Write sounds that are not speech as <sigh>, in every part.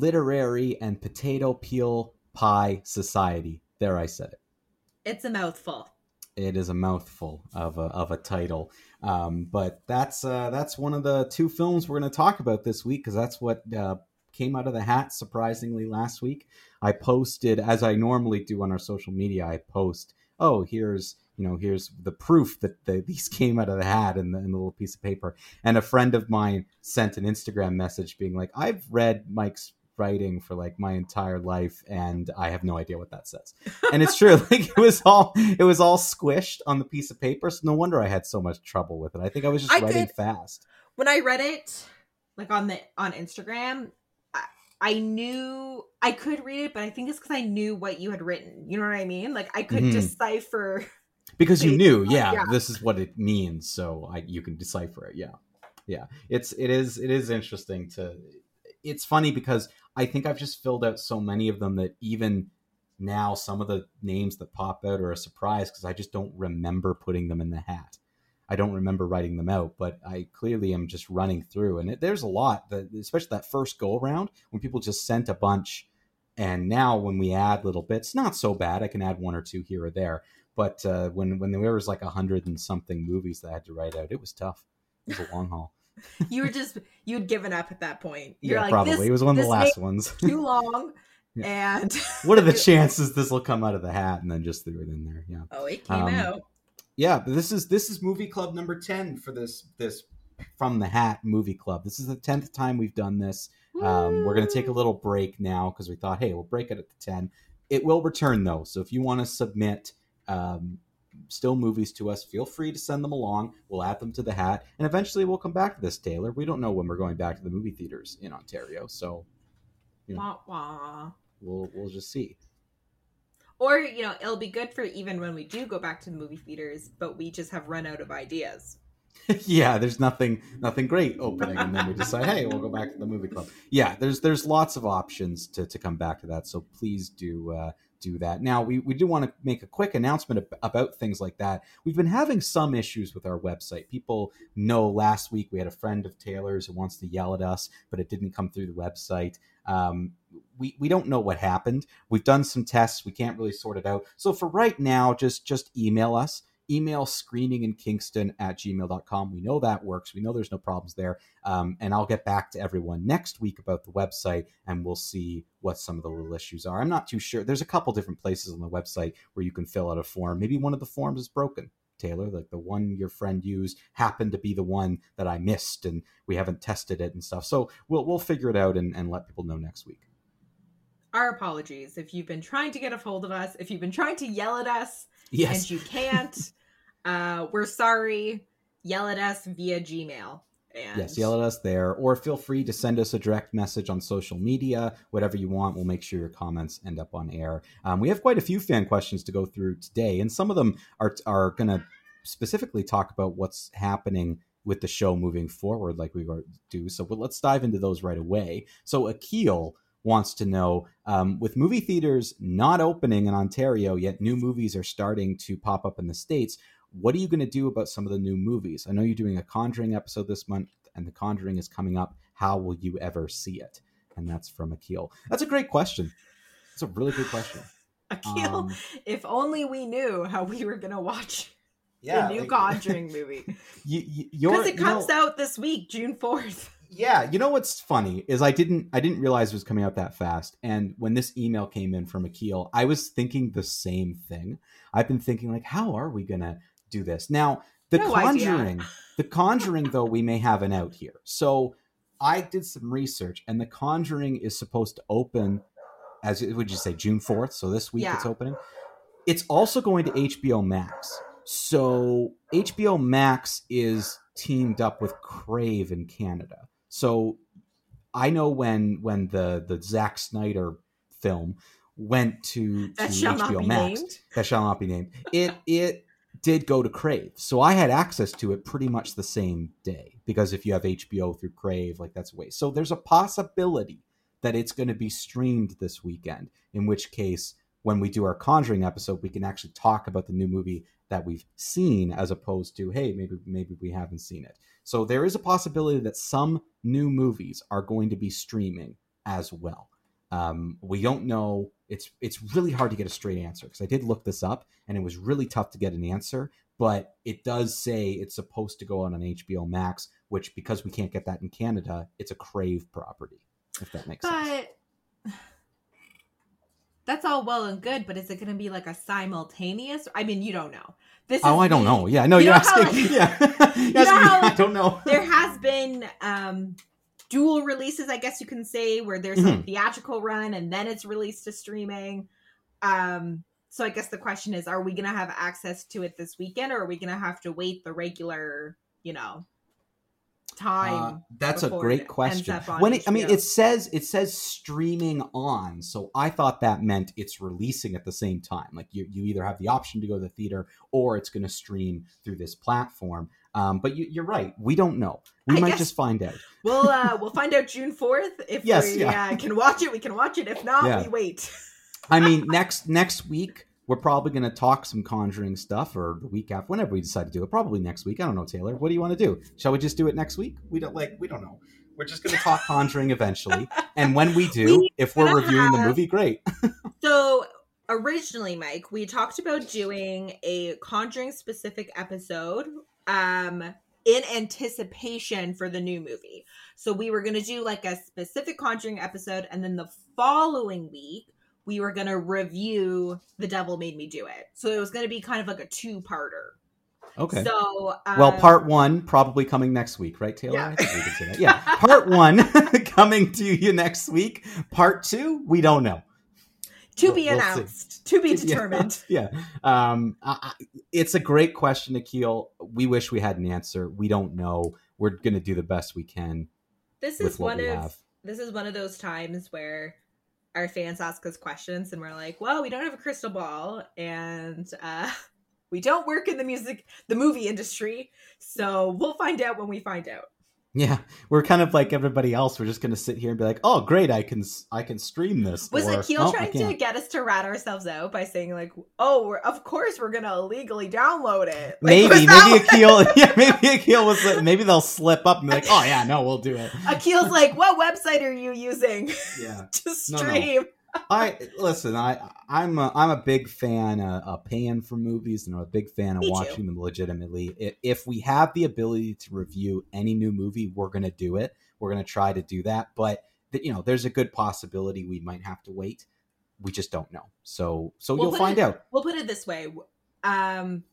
Literary and Potato Peel Pie Society. There, I said it. It's a mouthful. It is a mouthful of a, of a title, um, but that's uh, that's one of the two films we're going to talk about this week because that's what uh, came out of the hat surprisingly last week. I posted as I normally do on our social media. I post, oh, here's you know, here's the proof that the, these <laughs> came out of the hat in the, in the little piece of paper. And a friend of mine sent an Instagram message being like, I've read Mike's writing for like my entire life and I have no idea what that says. <laughs> And it's true. <laughs> like it was all it was all squished on the piece of paper. So no wonder I had so much trouble with it. I think I was just I writing could- fast. When I read it, like on the on Instagram, I, I knew I could read it, but I think it's because I knew what you had written. You know what I mean? Like I could Mhm. decipher. <laughs> because you knew yeah, yeah. this is what it means so I, you can decipher it yeah yeah it's it is it is interesting to it's funny because i think i've just filled out so many of them that even now some of the names that pop out are a surprise because i just don't remember putting them in the hat i don't remember writing them out but i clearly am just running through and it, there's a lot that especially that first go around when people just sent a bunch and now when we add little bits not so bad i can add one or two here or there but uh, when when there was like a hundred and something movies that I had to write out, it was tough. It was a long haul. <laughs> You were just you'd given up at that point. You're yeah, like, probably it was one of the last ones. too long, <laughs> and <laughs> what are the chances this will come out of the hat and then just threw it in there? Yeah, oh, it came Um, out. yeah. But this is this is movie club number ten for this this from the hat movie club. This is the tenth time we've done this. Um, we're going to take a little break now because we thought, hey, we'll break it at the 10. It will return though. So if you want to submit um, still movies to us, feel free to send them along. We'll add them to the hat. And eventually we'll come back to this, Taylor. We don't know when we're going back to the movie theaters in Ontario. So you know. Wah, wah. we'll, we'll just see. Or you know, it'll be good for even when we do go back to the movie theaters, but we just have run out of ideas. <laughs> yeah, there's nothing nothing great opening, and then we decide, hey, we'll go back to the movie club. Yeah, there's there's lots of options to to come back to that. So please do uh, do that. Now we we do want to make a quick announcement ab- about things like that. We've been having some issues with our website. People know last week we had a friend of Taylor's who wants to yell at us, but it didn't come through the website. Um, we, we don't know what happened. We've done some tests. We can't really sort it out. So for right now, just just email us email screening in Kingston at gmail.com. We know that works. We know there's no problems there. Um, and I'll get back to everyone next week about the website and we'll see what some of the little issues are. I'm not too sure. There's a couple different places on the website where you can fill out a form. Maybe one of the forms is broken. Taylor, like the one your friend used happened to be the one that I missed and we haven't tested it and stuff. So we'll we'll figure it out and, and let people know next week. Our apologies if you've been trying to get a hold of us, if you've been trying to yell at us Yes. and you can't. <laughs> uh, we're sorry. Yell at us via Gmail. And Yes, yell at us there, or feel free to send us a direct message on social media, whatever you want. We'll make sure your comments end up on air. Um, we have quite a few fan questions to go through today, and some of them are are going to specifically talk about what's happening with the show moving forward, like we do. So, but let's dive into those right away. So, Akil wants to know um, with movie theaters not opening in Ontario yet, new movies are starting to pop up in the states what are you going to do about some of the new movies? I know you're doing a Conjuring episode this month, and The Conjuring is coming up. How will you ever see it? And that's from Akil. That's a great question. It's a really good question. <sighs> Akil, Um, if only we knew how we were going to watch <laughs> yeah, the new like- <laughs> Conjuring movie. <laughs> You, you, you're, Because it you know- comes out this week, June 4th. yeah, you know what's funny is I didn't I didn't realize it was coming out that fast. And when this email came in from Akil, I was thinking the same thing. I've been thinking like, how are we gonna do this now? The No idea. Conjuring, the Conjuring though, we may have an out here. So I did some research, and the Conjuring is supposed to open as would you say June fourth? So this week Yeah. it's opening. It's also going to HBO Max. So HBO Max is teamed up with Crave in Canada. So I know when when the the Zack Snyder film went to, to That not HBO be Max. named. That shall not be named. It it did go to Crave, so I had access to it pretty much the same day because if you have HBO through Crave, like that's a way. So there's a possibility that it's going to be streamed this weekend. In which case, when we do our Conjuring episode, we can actually talk about the new movie that we've seen, as opposed to hey, maybe maybe we haven't seen it. So there is a possibility that some new movies are going to be streaming as well. Um, we don't know. It's it's really hard to get a straight answer because I did look this up and it was really tough to get an answer. But it does say it's supposed to go on on HBO Max, which because we can't get that in Canada, it's a Crave property. If that makes sense. But that's all well and good, but is it going to be like a simultaneous? I mean, you don't know. This Oh, I don't know. Yeah, no, you you're know how, <laughs> <laughs> asking. like- yeah, You're know how, <laughs> I don't know. There has been um dual releases, I guess you can say, where there's Mm-hmm. a theatrical run and then it's released to streaming. Um, so I guess the question is, are we going to have access to it this weekend, or are we going to have to wait the regular, you know, time? Uh, that's a great question. ends up on When it, I mean, it says it says streaming on, so I thought that meant it's releasing at the same time. Like you, you either have the option to go to the theater or it's going to stream through this platform. Um, but you, you're right. We don't know. We I might guess- just find out. We'll uh <laughs> we'll find out June fourth. If Yes, we yeah. uh, can watch it, we can watch it. If not, Yeah. we wait. I mean, <laughs> next next week we're probably going to talk some Conjuring stuff, or the week after, whenever we decide to do it. Probably next week. I don't know, Taylor. What do you want to do? Shall we just do it next week? We don't like. We don't know. We're just going to talk Conjuring eventually, <laughs> and when we do, We if we're reviewing the movie, great. So originally, Mike, we talked about doing a Conjuring specific episode um in anticipation for the new movie. So we were gonna do like a specific Conjuring episode, and then the following week we were gonna review The Devil Made Me Do It. So it was gonna be kind of like a two parter. Okay. So um, Well, part one probably coming next week, right, Taylor? Yeah. I think we can say that. Yeah, part one <laughs> coming to you next week. Part two, we don't know. To we'll- be we'll announced, to be <laughs> determined. Yeah, <laughs> yeah. Um, I, I- it's a great question, Akil. We wish we had an answer. We don't know. We're going to do the best we can This is one of have. this is one of those times where our fans ask us questions and we're like, well, we don't have a crystal ball and uh <laughs> we don't work in the music the movie industry, so we'll find out when we find out. Yeah, we're kind of like everybody else. We're just going to sit here and be like, "Oh, great! I can I can stream this." Was or, Akil "Oh, trying to get us to rat ourselves out by saying like, "Oh, we're, of course we're gonna illegally download it"? Like, Maybe, maybe Akil. <laughs> <laughs> Yeah, maybe Akil was. like- Maybe they'll slip up and be like, "Oh yeah, no, we'll do it." Akil's like, "What website are you using Yeah. <laughs> to No, no. Stream?" I listen. I I'm a, I'm a big fan uh, of paying for movies, and I'm a big fan of Me too. watching them legitimately. If we have the ability to review any new movie, we're gonna do it. We're gonna try to do that. But th- you know, there's a good possibility we might have to wait. We just don't know. So so We'll you'll find it- out. we'll put it this way um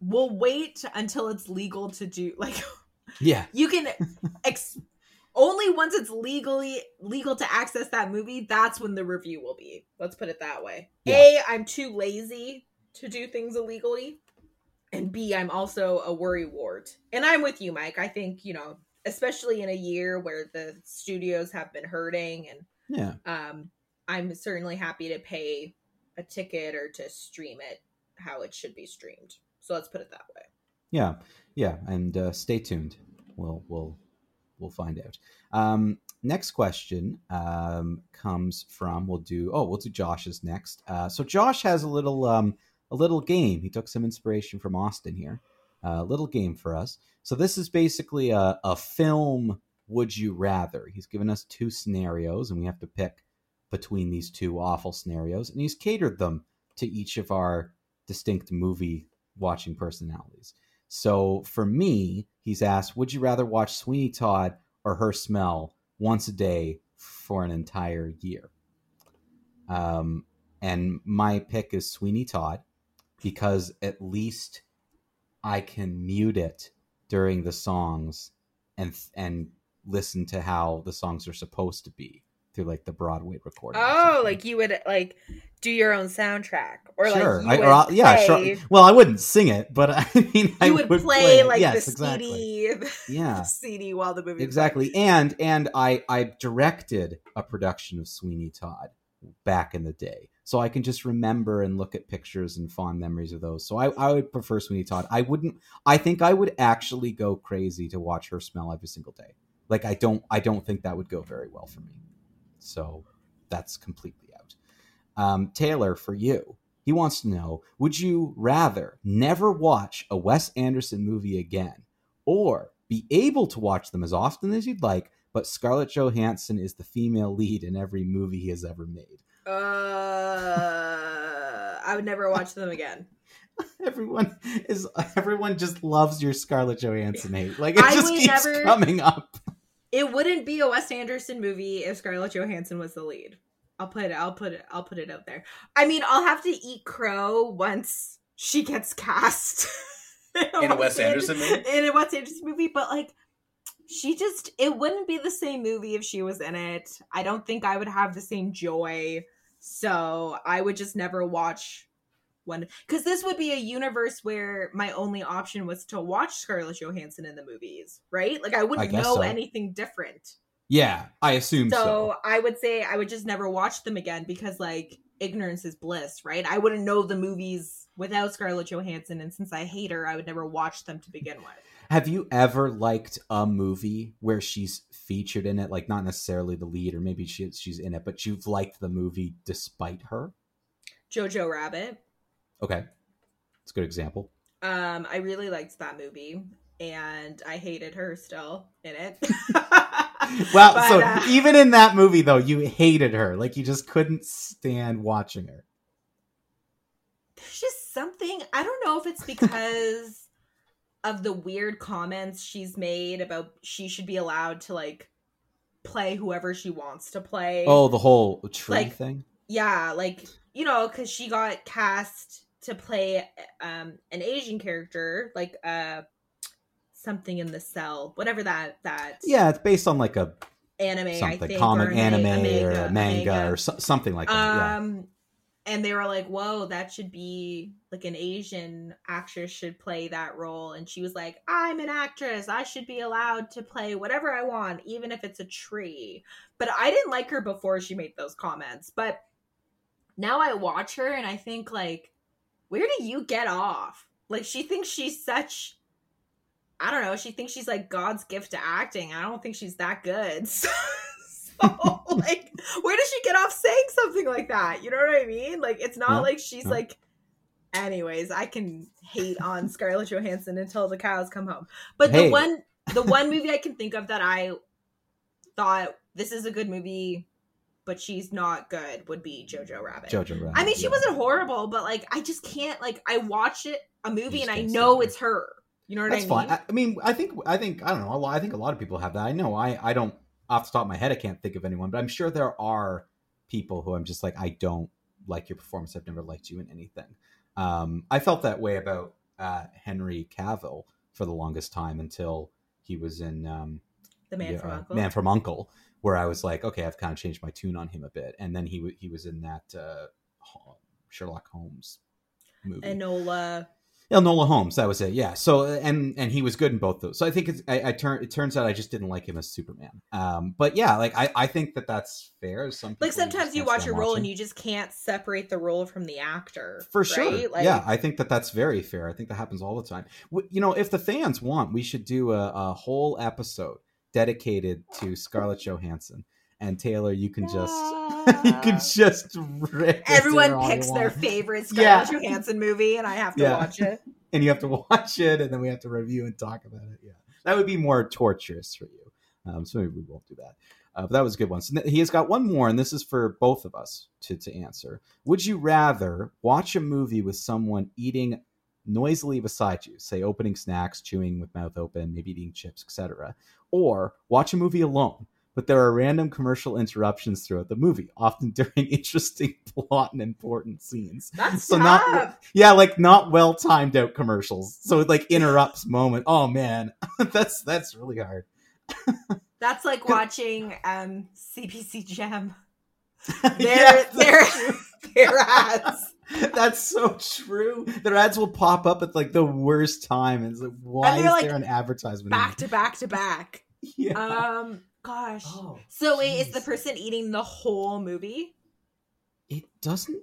we'll wait until it's legal to do like Yeah. you can ex- only once it's legally legal to access that movie that's when the review will be let's put it that way Yeah. a i'm too lazy to do things illegally and b i'm also a worry wart and i'm with you mike i think you know especially in a year where the studios have been hurting and Yeah. um, I'm certainly happy to pay a ticket or to stream it how it should be streamed. So let's put it that way. Yeah, yeah, and uh, stay tuned. We'll we'll we'll find out. Um, next question um, comes from we'll do oh we'll do Josh's next. Uh, so Josh has a little um, a little game. He took some inspiration from Austin here. A little game for us. So this is basically a, a film. Would you rather? He's given us two scenarios, and we have to pick between these two awful scenarios, and he's catered them to each of our distinct movie watching personalities. So for me, he's asked, would you rather watch Sweeney Todd or Her Smell once a day for an entire year? Um, and my pick is Sweeney Todd because at least I can mute it during the songs and and listen to how the songs are supposed to be through like the Broadway recording. Oh, like you would like do your own soundtrack, or sure, like I, or would yeah, play, sure. Well, I wouldn't sing it, but <laughs> I mean, I You would, would play, like yes, the exactly. CD, <laughs> Yeah, CD while the movie. exactly. And and I I directed a production of Sweeney Todd back in the day. So I can just remember and look at pictures and fond memories of those. So I, I would prefer Sweeney Todd. I wouldn't. I think I would actually go crazy to watch her smell every single day. Like I don't. I don't think that would go very well for me. So that's completely out. Um, Taylor, for you, he wants to know: Would you rather never watch a Wes Anderson movie again, or be able to watch them as often as you'd like, but Scarlett Johansson is the female lead in every movie he has ever made? Uh, I would never watch them again. <laughs> everyone is everyone just loves your Scarlett Johansson hate. Like it I just keeps never- coming up. It wouldn't be a Wes Anderson movie if Scarlett Johansson was the lead. I'll put it. I'll put it. I'll put it out there. I mean, I'll have to eat crow once she gets cast In a <laughs> Wes Anderson movie? In a Wes Anderson movie, but like, she just it wouldn't be the same movie if she was in it. I don't think I would have the same joy. So I would just never watch one because this would be a universe where my only option was to watch Scarlett Johansson in the movies, right? Like I wouldn't I know so. anything different. Yeah, I assume so. So I would say I would just never watch them again because like ignorance is bliss, right? I wouldn't know the movies without Scarlett Johansson, and since I hate her, I would never watch them to begin with. Have you ever liked a movie where she's featured in it, like not necessarily the lead, or maybe she, she's in it, but you've liked the movie despite her? Jojo Rabbit. Okay, it's a good example. Um, I really liked that movie, and I hated her still in it. <laughs> Well, But, so uh, even in that movie, though, you hated her. Like you just couldn't stand watching her. there's just something I don't know if it's because <laughs> of the weird comments she's made about she should be allowed to like play whoever she wants to play. Oh, the whole tree Like- thing. yeah, like you know, because she got cast to play um an Asian character, like uh something in the cell, whatever that that Yeah, it's based on like a anime I something think comic or anime a manga, or a a manga, or so, something like that. yeah. um and they were like whoa that should be like an asian actress should play that role and she was like i'm an actress i should be allowed to play whatever i want even if it's a tree but i didn't like her before she made those comments but now i watch her and i think like where do you get off? Like she thinks she's such i don't know she thinks she's like god's gift to acting. I don't think she's that good. <laughs> So <laughs> like where does she get off saying something like that? You know what i mean? Like it's not No, like she's no. like anyways i can hate on scarlett johansson until the cows come home. But Hey. the one the one movie i can think of that i thought this is a good movie but she's not good would be jojo rabbit Jojo Rabbit. i mean she yeah. wasn't horrible but like i just can't like i watch it a movie and i know it's her you know what That's i mean fine. I, I mean, I think I think I don't know. I think a lot of people have that. I know. I I don't off the top of my head. I can't think of anyone, but I'm sure there are people who I'm just like I don't like your performance. I've never liked you in anything. Um, I felt that way about uh, Henry Cavill for the longest time until he was in um, the man yeah, from uh, uncle Man from Uncle, where I was like, okay, I've kind of changed my tune on him a bit, and then he he was in that uh, Sherlock Holmes movie. enola Enola Holmes, that was it. Yeah. So and and he was good in both those. So I think it's, I, I turn it turns out I just didn't like him as Superman. Um, but yeah, like I, I think that that's fair. Some like sometimes just you watch a role watching. and you just can't separate the role from the actor for sure. like yeah, I think that that's very fair. I think that happens all the time. You know, if the fans want, we should do a, a whole episode dedicated to Scarlett Johansson. And Taylor, you can just <laughs> you can just rip everyone picks their want. favorite <laughs> Yeah. Scarlett Johansson movie and I have to Yeah. watch it. <laughs> and you have to watch it, and then we have to review and talk about it. Yeah, that would be more torturous for you. Um, so maybe we won't do that. Uh, but that was a good one. So he has got one more, and this is for both of us to to answer. Would you rather watch a movie with someone eating noisily beside you, say opening snacks, chewing with mouth open, maybe eating chips, etc., or watch a movie alone? But there are random commercial interruptions throughout the movie, often <laughs> during interesting plot and important scenes. That's So tough. not- Yeah, like not well timed out commercials. So it like interrupts moment. Oh man, <laughs> that's that's really hard. That's like watching um CBC Gem. <laughs> Yeah, Their that's their their ads. <laughs> That's so true. Their ads will pop up at like the worst time. And it's like, why is like, there an advertisement? Back to back to back. <laughs> yeah. Um gosh. Oh, so wait, is the person eating the whole movie? it doesn't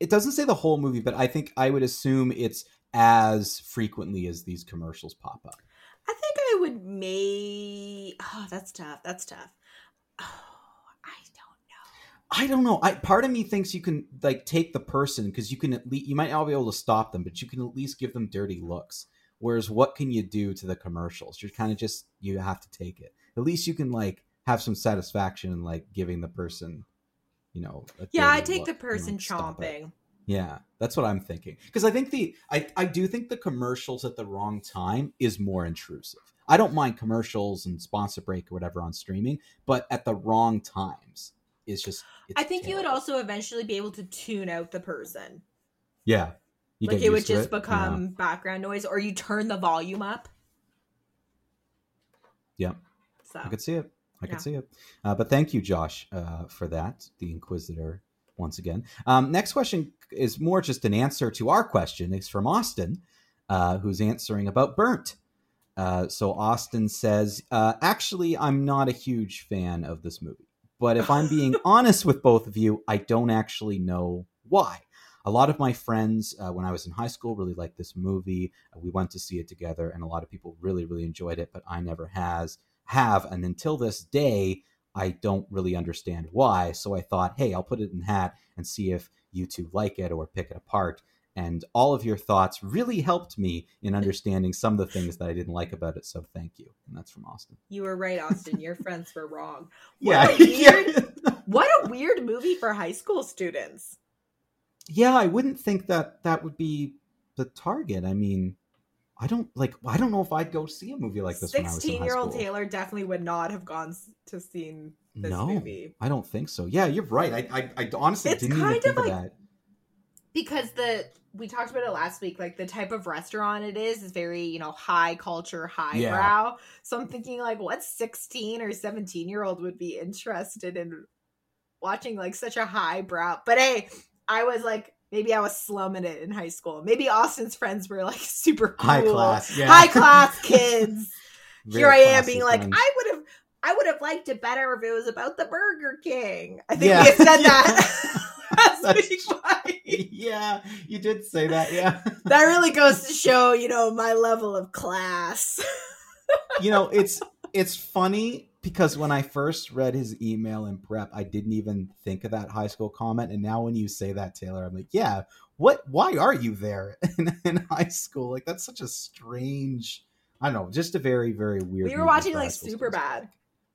it doesn't say the whole movie, but I think I would assume it's as frequently as these commercials pop up. I think I would may. Oh, that's tough. That's tough. Oh, I don't know. I don't know. I part of me thinks you can like take the person because you can at least you might not be able to stop them, but you can at least give them dirty looks. Whereas what can you do to the commercials? You're kind of just you have to take it. At least you can like have some satisfaction in like giving the person, you know. a Yeah, I take the person chomping. Yeah, that's what I'm thinking. Because I think the I, I do think the commercials at the wrong time is more intrusive. I don't mind commercials and sponsor break or whatever on streaming, but at the wrong times is just. It's I think you would also eventually be able to tune out the person. yeah. You like it would just it, yeah. become background noise, or you turn the volume up. Yeah. So I could see it. I Yeah. could see it. Uh, but thank you, Josh, uh, for that. The Inquisitor once again. Um, next question is more just an answer to our question. It's from Austin, uh, who's answering about Burnt. Uh, so Austin says, uh, actually, I'm not a huge fan of this movie. But if I'm being <laughs> honest with both of you, I don't actually know why. A lot of my friends, uh, when I was in high school, really liked this movie. Uh, we went to see it together, and a lot of people really, really enjoyed it. But I never has have, and until this day, I don't really understand why. So I thought, hey, I'll put it in hat and see if you two like it or pick it apart. And all of your thoughts really helped me in understanding some of the things that I didn't like about it. So thank you. And that's from Austin. you were right, Austin. Your friends were wrong. Yeah, What a <laughs> weird, yeah. what a weird movie for high school students. yeah, I wouldn't think that that would be the target. I mean, I don't like. I don't know if I'd go see a movie like this when I was in high Sixteen-year-old. Taylor definitely would not have gone to see this no, movie I don't think so. Yeah, you're right. I, I, I honestly It's didn't even think of of like- that. because the we talked about it last week. Like the type of restaurant it is is very you know high culture, highbrow. So I'm thinking like, what sixteen or seventeen year old would be interested in watching like such a highbrow? But hey, I was like, maybe I was slumming it in high school. Maybe Austin's friends were like <laughs> super cool, High class, yeah. high class kids. <laughs> Here I am being like. I would have, I would have liked it better if it was about the Burger King. I think Yeah. we said <laughs> that last That's week. true. <laughs> Yeah, you did say that. Yeah. <laughs> That really goes to show, you know, my level of class. <laughs> you know, it's it's funny because when I first read his email in prep, I didn't even think of that high school comment, and now when you say that, Taylor, I'm like, yeah, what? Why are you there in, in high school? Like that's such a strange. I don't know, just a very very weird. we were watching like super bad.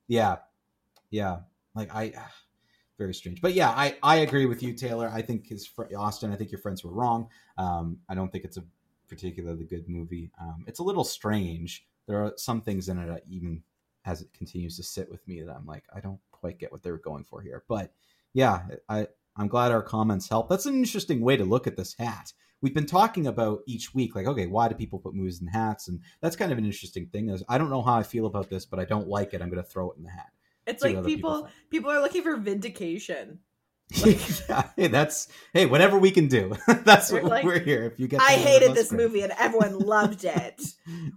Yeah, yeah. Like I, very strange. But yeah, I I agree with you, Taylor. I think his fr- Austin. I think your friends were wrong. Um, I don't think it's a particularly good movie. Um, it's a little strange. There are some things in it that even as it continues to sit with me that I'm like, I don't quite get what they were going for here. But yeah, I I'm glad our comments help. That's an interesting way to look at this hat. We've been talking about each week, like, okay, why do people put movies in hats? And that's kind of an interesting thing. Is I don't know how I feel about this, but I don't like it. I'm going to throw it in the hat. It's like other people, people are looking for vindication. <laughs> yeah, hey, that's hey, whatever we can do. <laughs> that's what like, we're here. If you get, I hated this great. movie and everyone <laughs> loved it.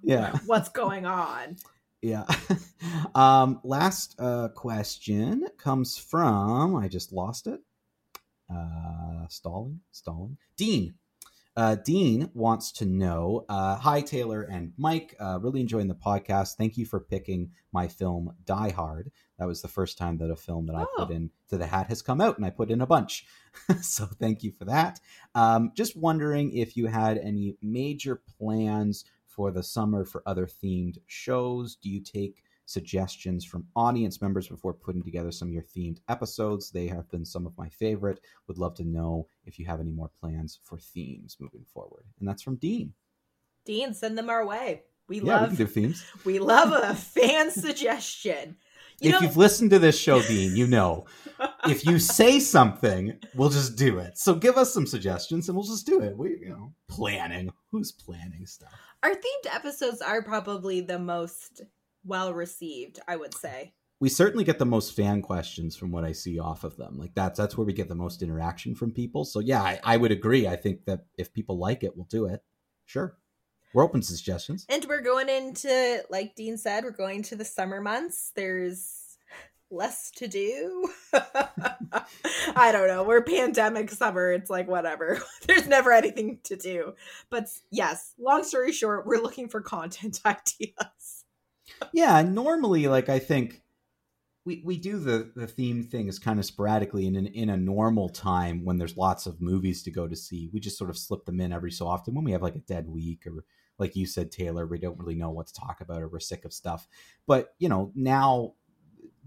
Yeah, What's going on? yeah. um, last uh, question comes from I just lost it. Uh, stalling, stalling. Dean. Uh, Dean wants to know uh, Hi, Taylor and Mike. Uh, really enjoying the podcast. Thank you for picking my film Die Hard. That was the first time that a film that I put Oh. in to the hat has come out, and I put in a bunch. <laughs> so thank you for that. Um, just wondering if you had any major plans for the summer for other themed shows. Do you take suggestions from audience members before putting together some of your themed episodes? They have been some of my favorite. Would love to know if you have any more plans for themes moving forward. And that's from Dean. Dean, send them our way. We yeah, love we themes. <laughs> we love a fan suggestion. You if know, you've listened to this show, Dean, you know <laughs> if you say something, we'll just do it. So give us some suggestions, and we'll just do it. We, you know, planning. Who's planning stuff? our themed episodes are probably the most well received, I would say. we certainly get the most fan questions from what I see off of them. Like that's that's where we get the most interaction from people. So yeah, I, I would agree. I think that if people like it, we'll do it. Sure, we're open to suggestions. And we're going into, like Dean said, we're going to the summer months. There's less to do. <laughs> I don't know. We're pandemic summer. It's like whatever. <laughs> There's never anything to do. But yes, long story short, we're looking for content <laughs> ideas. yeah, normally, like I think we, we do the the theme things kind of sporadically and in, in a normal time when there's lots of movies to go to see we just sort of slip them in every so often when we have like a dead week or like you said taylor we don't really know what to talk about or we're sick of stuff. But you know now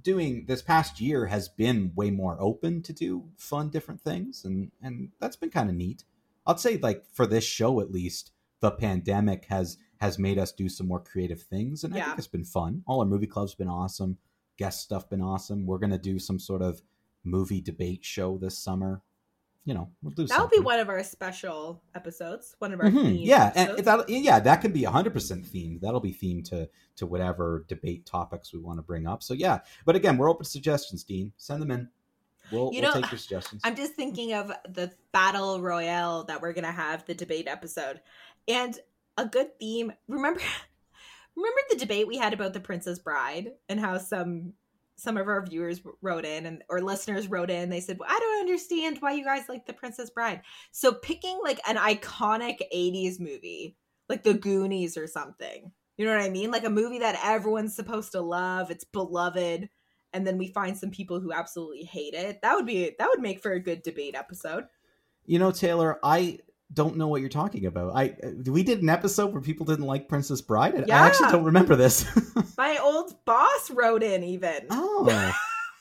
doing this past year has been way more open to do fun different things and and that's been kind of neat. I'd say like for this show at least the pandemic has has made us do some more creative things and i think it's been fun. All our movie clubs been awesome. Guest stuff been awesome. We're gonna do some sort of movie debate show this summer you know we'll do That'll be one of our special episodes. One of our Mhm, themed yeah and episodes. that yeah that can be 100% themed that'll be themed to to whatever debate topics we want to bring up so yeah but again we're open to suggestions dean send them in we'll, You we'll take your suggestions I'm just thinking of the battle royale that we're gonna have, the debate episode, and a good theme. Remember, <laughs> remember the debate we had about the Princess Bride and how some some of our viewers wrote in and or listeners wrote in. They said, well, "I don't understand why you guys like the Princess Bride." So picking like an iconic '80s movie, like The Goonies or something. You know what I mean? Like a movie that everyone's supposed to love. It's beloved and then we find some people who absolutely hate it. That would be that would make for a good debate episode. you know taylor i don't know what you're talking about i uh, we did an episode where people didn't like princess bride i, I actually don't remember this <laughs> My old boss wrote in even. oh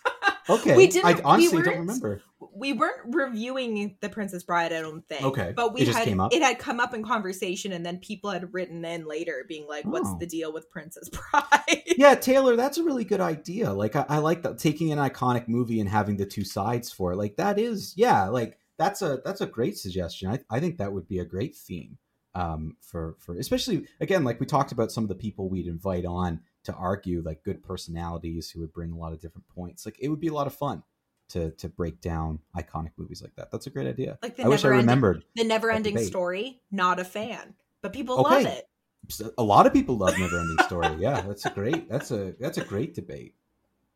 <laughs> okay We didn't- i we honestly don't remember We weren't reviewing the Princess Bride, I don't think. Okay. But we It just had came up? it had come up in conversation and then people had written in later being like, What's Oh. the deal with Princess <laughs> Bride? yeah taylor that's a really good idea like I, I like that taking an iconic movie and having the two sides for it like that is yeah like that's a that's a great suggestion. I, I think that would be a great theme um for for especially again like we talked about some of the people we'd invite on to argue like good personalities who would bring a lot of different points. Like it would be a lot of fun to to break down iconic movies like that. That's a great idea. Like the i wish i remembered the never ending story, not a fan. But people Okay. love it. a lot of people love never ending story. <laughs> Yeah that's a great that's a that's a great debate.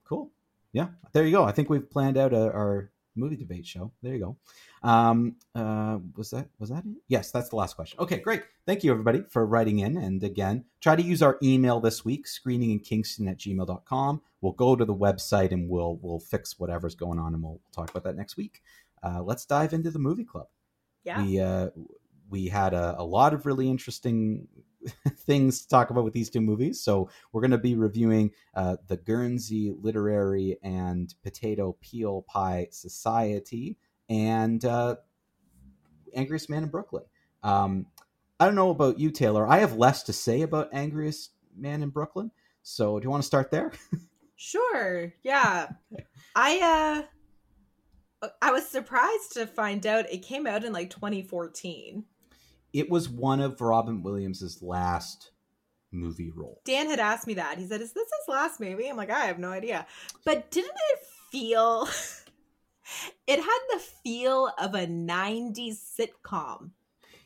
Cool. Yeah there you go. I think we've planned out a, our movie debate show. There you go um uh was that was that it? Yes that's the last question. Okay great. Thank you everybody for writing in. And again try to use our email this week screeninginkingston at gmail.com we'll go to the website and we'll we'll fix whatever's going on and we'll talk about that next week. Uh, let's dive into the movie club. Yeah. we uh we had a, a lot of really interesting <laughs> things to talk about with these two movies. So we're going to be reviewing uh, the guernsey literary and potato peel pie society and uh, angriest man in brooklyn um, i don't know about you taylor i have less to say about angriest man in brooklyn so do you want to start there <laughs> Sure. Yeah. I uh I was surprised to find out it came out in like 2014. it was one of robin williams's last movie roles Dan had asked me that. He said, "Is this his last movie?" I'm like, "I have no idea." But didn't it feel It had the feel of a 90s sitcom.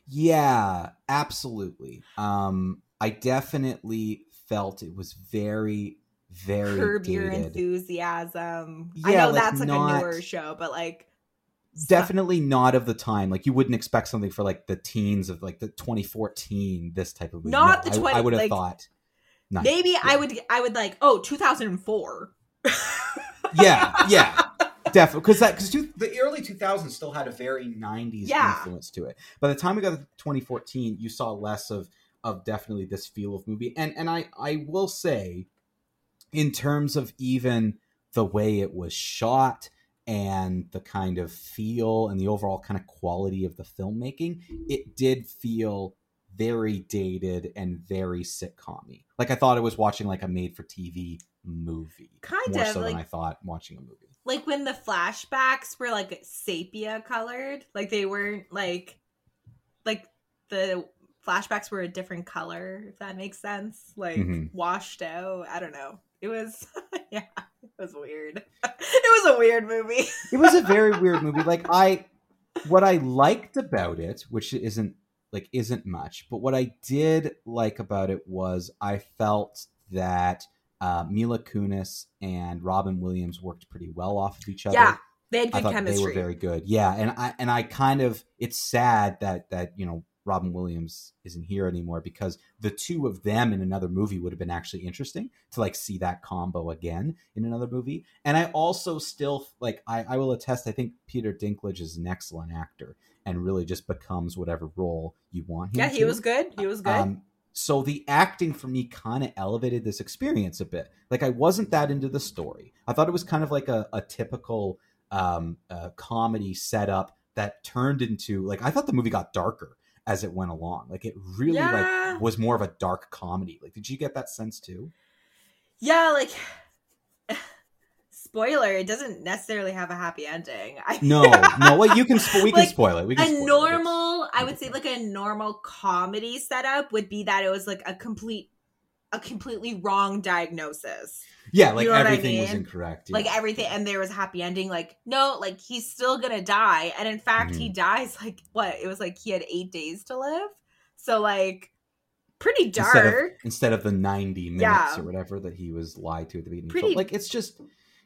Yeah, absolutely. Um, I definitely felt it was very, very Curb Your dated. Enthusiasm. I know like that's like not- a newer show, but like Definitely not of the time. Like you wouldn't expect something for like the teens of like the 2014. This type of movie. Not No, the I- 20 I, would have like, thought. Maybe I would I would like, "Oh, 2004." <laughs> yeah, yeah, definitely. Because that because the early 2000s still had a very 90s Yeah. influence to it. By the time we got to 2014, you saw less of of definitely this feel of movie. And and I I will say, in terms of even the way it was shot and the kind of feel and the overall kind of quality of the filmmaking, it did feel very dated and very sitcom Like I thought I was watching like a made for TV movie. Kind more of, so than I thought watching a movie. Like when the flashbacks were like sepia colored like they weren't like like the flashbacks were a different color if that makes sense like Mhm. washed out i don't know it was <laughs> yeah it was weird <laughs> it was a weird movie It was a very <laughs> weird movie. Like I what I liked about it, which isn't like isn't much, but what I did like about it was I felt that uh, Mila Kunis and Robin Williams worked pretty well off of each other. Yeah, they had good chemistry. they were very good. Yeah, and I and I kind of it's sad that that you know Robin Williams isn't here anymore because the two of them in another movie would have been actually interesting to like see that combo again in another movie. And I also still like I, I will attest. I think Peter Dinklage is an excellent actor and really just becomes whatever role you want him. yeah, he to. was good. He was good. Um, so the acting for me kind of elevated this experience a bit. Like I wasn't that into the story. I thought it was kind of like a, a typical um, uh, comedy setup that turned into like I thought the movie got darker as it went along. Like it really Yeah. like was more of a dark comedy. Like did you get that sense too? yeah, like spoiler, it doesn't necessarily have a happy ending. <laughs> I, No, no. Well, you can spo- we can Like, spoil it. We can a spoil it. normal, I would say, like a normal comedy setup would be that it was like a complete, a completely wrong diagnosis. Yeah, like You know what I everything was mean? incorrect. Like everything, and there was a happy ending. Like no, like he's still gonna die, and in fact, he Mm-hmm. dies. Like what? It was like he had eight days to live. So like, pretty Instead of- dark. instead of the 90 minutes Yeah. or whatever that he was lied to at the beginning. Pretty- so, like it's just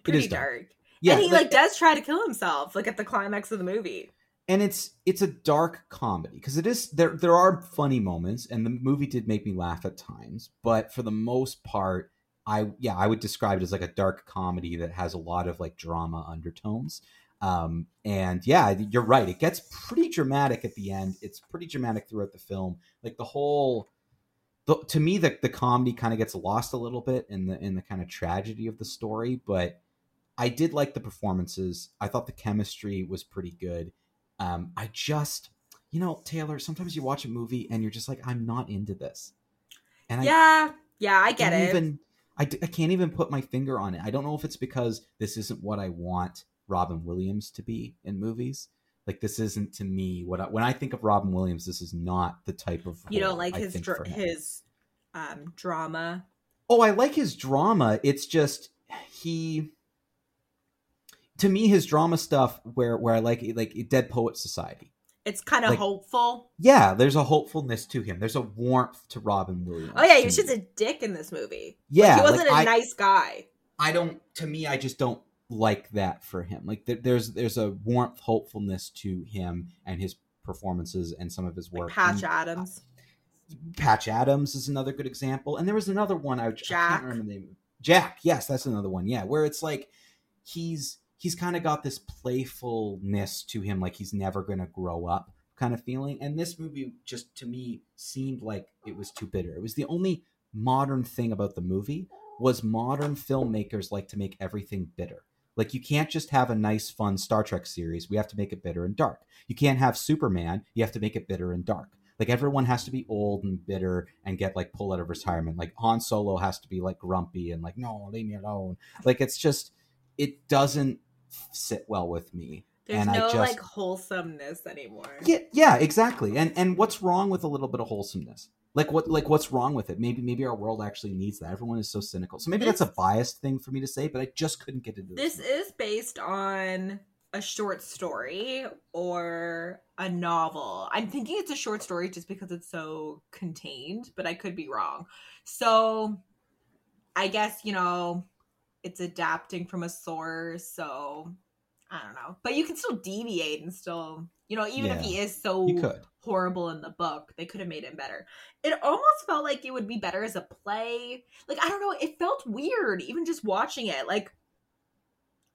pretty is dark. dark. Yeah, and he like, does try to kill himself, like at the climax of the movie. and it's it's a dark comedy because it is there there are funny moments and the movie did make me laugh at times but for the most part i yeah i would describe it as like a dark comedy that has a lot of like drama undertones um and yeah you're right it gets pretty dramatic at the end it's pretty dramatic throughout the film like the whole the, to me the, the comedy kind of gets lost a little bit in the in the kind of tragedy of the story but i did like the performances i thought the chemistry was pretty good um, I just, you know, Taylor. Sometimes you watch a movie and you're just like, I'm not into this, and I yeah, yeah, I get it. even, I, d- I can't even put my finger on it. I don't know if it's because this isn't what I want Robin Williams to be in movies. Like this isn't to me what I, when I think of Robin Williams, this is not the type of you don't like I his dr- his um drama. Oh, I like his drama. It's just he to me his drama stuff where where I like it, like Dead Poet Society. It's kind of Like- hopeful. Yeah, there's a hopefulness to him. There's a warmth to Robin Williams. Oh yeah, he was just a dick in this movie. yeah. he wasn't like, a I, nice guy. I don't. To me, I just don't like that for him. Like there, there's there's a warmth, hopefulness to him and his performances and some of his Like work. Patch And uh, Adams. Patch Adams is another good example, and there was another one. I, I can't remember the name. Jack. Yes, that's another one. Yeah, where it's like he's he's kind of got this playfulness to him, like he's never going to grow up kind of feeling. And this movie just to me seemed like it was too bitter. It was the only modern thing about the movie was modern filmmakers like to make everything bitter. Like you can't just have a nice fun Star Trek series. We have to make it bitter and dark. You can't have Superman. You have to make it bitter and dark. Like everyone has to be old and bitter and get like pulled out of retirement. Like Han Solo has to be like grumpy and like no, leave me alone. Like it's just it doesn't sit well with me. There's and I no just- like wholesomeness anymore. Yeah, yeah, exactly. And and what's wrong with a little bit of wholesomeness? Like what like what's wrong with it? Maybe maybe our world actually needs that. Everyone is so cynical. So maybe that's a biased thing for me to say, but I just couldn't get into this. This is based on a short story or a novel. I'm thinking it's a short story just because it's so contained, but I could be wrong. So I guess, you know, it's adapting from a source, so I don't know. But you can still deviate and still, you know, even if he is so horrible in the book, they could have made him better. It almost felt like it would be better as a play. Like I don't know, it felt weird even just watching it. Like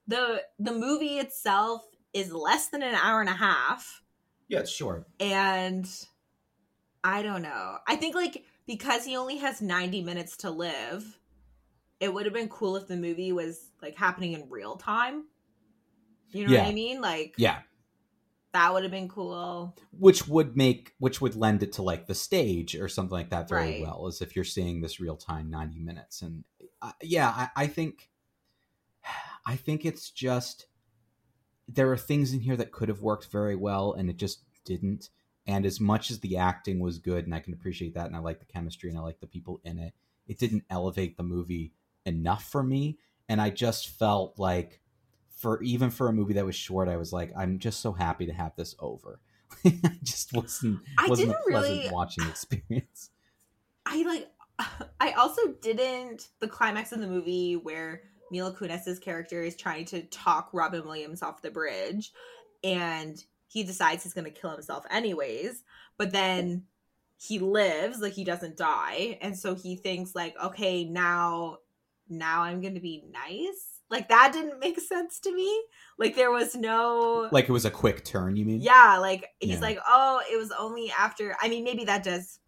the the movie itself is less than an hour and a half Yeah, it's short. and I don't know. I think like because he only has 90 minutes to live, it would have been cool if the movie was like happening in real time. You know what I mean? Like Yeah. that would have been cool. Which would make which would lend it to like the stage or something like that very Right. well, as if you're seeing this real time 90 minutes. And uh, yeah, I, I think I think it's just there are things in here that could have worked very well and it just didn't. And as much as the acting was good and I can appreciate that and I like the chemistry and I like the people in it, it didn't elevate the movie enough for me. And I just felt like for even for a movie that was short, I was like, I'm just so happy to have this over. <laughs> I just wasn't I wasn't a didn't pleasant really- watching experience. I like I also didn't the climax of the movie where Mila Kunis's character is trying to talk Robin Williams off the bridge, and he decides he's going to kill himself anyways. But then he lives, like he doesn't die, and so he thinks like, okay, now, now I'm going to be nice. Like that didn't make sense to me. Like there was no Like it was a quick turn, you mean? yeah, like he's Yeah. like, oh, it was only after. I mean, maybe that does.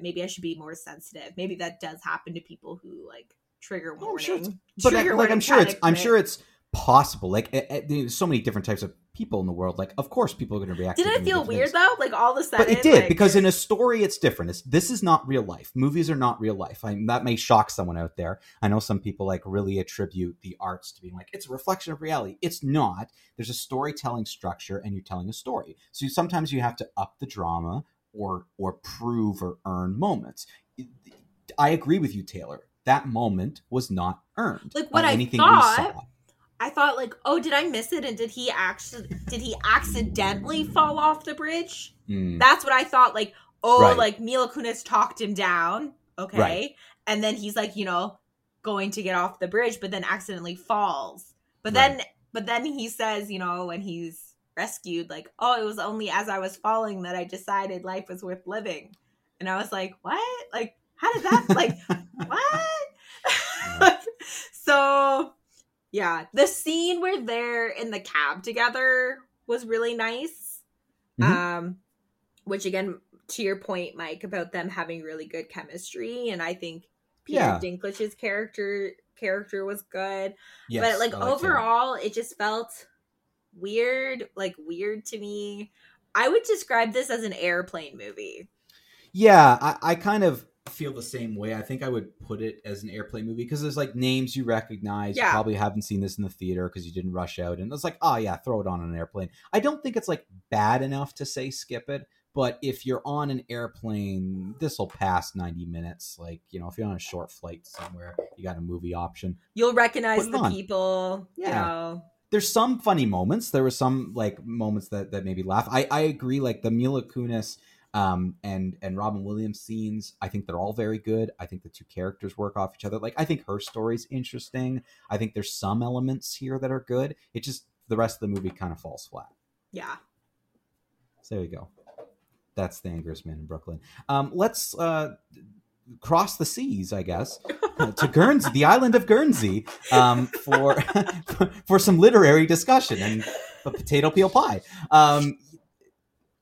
Maybe I should be more sensitive. Maybe that does happen to people who like trigger Oh, I'm warning. sure it's- But trigger I- like warning I'm sure it's I'm sure it's possible. Like eh, eh, there's so many different types of people in the world. Like of course people are going to react. Did to it feel weird things. though? Like all of a sudden, But it did like- because in a story, it's different. It's, this is not real life. Movies are not real life. I, that may shock someone out there. I know some people like really attribute the arts to being like it's a reflection of reality. It's not. There's a storytelling structure, and you're telling a story. So sometimes you have to up the drama or or prove or earn moments. I agree with you, Taylor. That moment was not earned. Like, what I anything thought- we saw. I thought like, oh, did I miss it? And did he actually did he accidentally fall off the bridge? Mm. That's what I thought. Like, oh, Right. like Mila Kunis talked him down. Okay. Right. And then he's like, you know, going to get off the bridge, but then accidentally falls. But Right. then but then he says, you know, when he's rescued, like, oh, it was only as I was falling that I decided life was worth living. And I was like, what? Like, how did that like <laughs> what? <laughs> so yeah, the scene where they're in the cab together was really nice. Mhm. Um, which again, to your point, Mike, about them having really good chemistry, and I think Peter Yeah. Dinklage's character character was good. Yes, but like I liked him. overall, it just felt weird, like weird to me. I would describe this as an airplane movie. Yeah, I, I kind of feel the same way. I think I would put it as an airplane movie because there's like names you recognize. Yeah. You probably haven't seen this in the theater because you didn't rush out, and it's like, oh yeah, throw it on an airplane. I don't think it's like bad enough to say skip it, but if you're on an airplane, this will pass 90 minutes. Like you know, if you're on a short flight somewhere, you got a movie option. You'll recognize the on. people. You Yeah. know. there's some funny moments. There were some like moments that that made me laugh. I I agree. Like the Mila Kunis um and and Robin Williams scenes. I think they're all very good. I think the two characters work off each other. Like I think her story's interesting. I think there's some elements here that are good. It just the rest of the movie kind of falls flat. Yeah. So there you go. That's the Angriest Man in Brooklyn. Um, let's uh, cross the seas, I guess, <laughs> to Guernsey, the island of Guernsey, um, <laughs> for for some literary discussion and a potato peel pie. Um,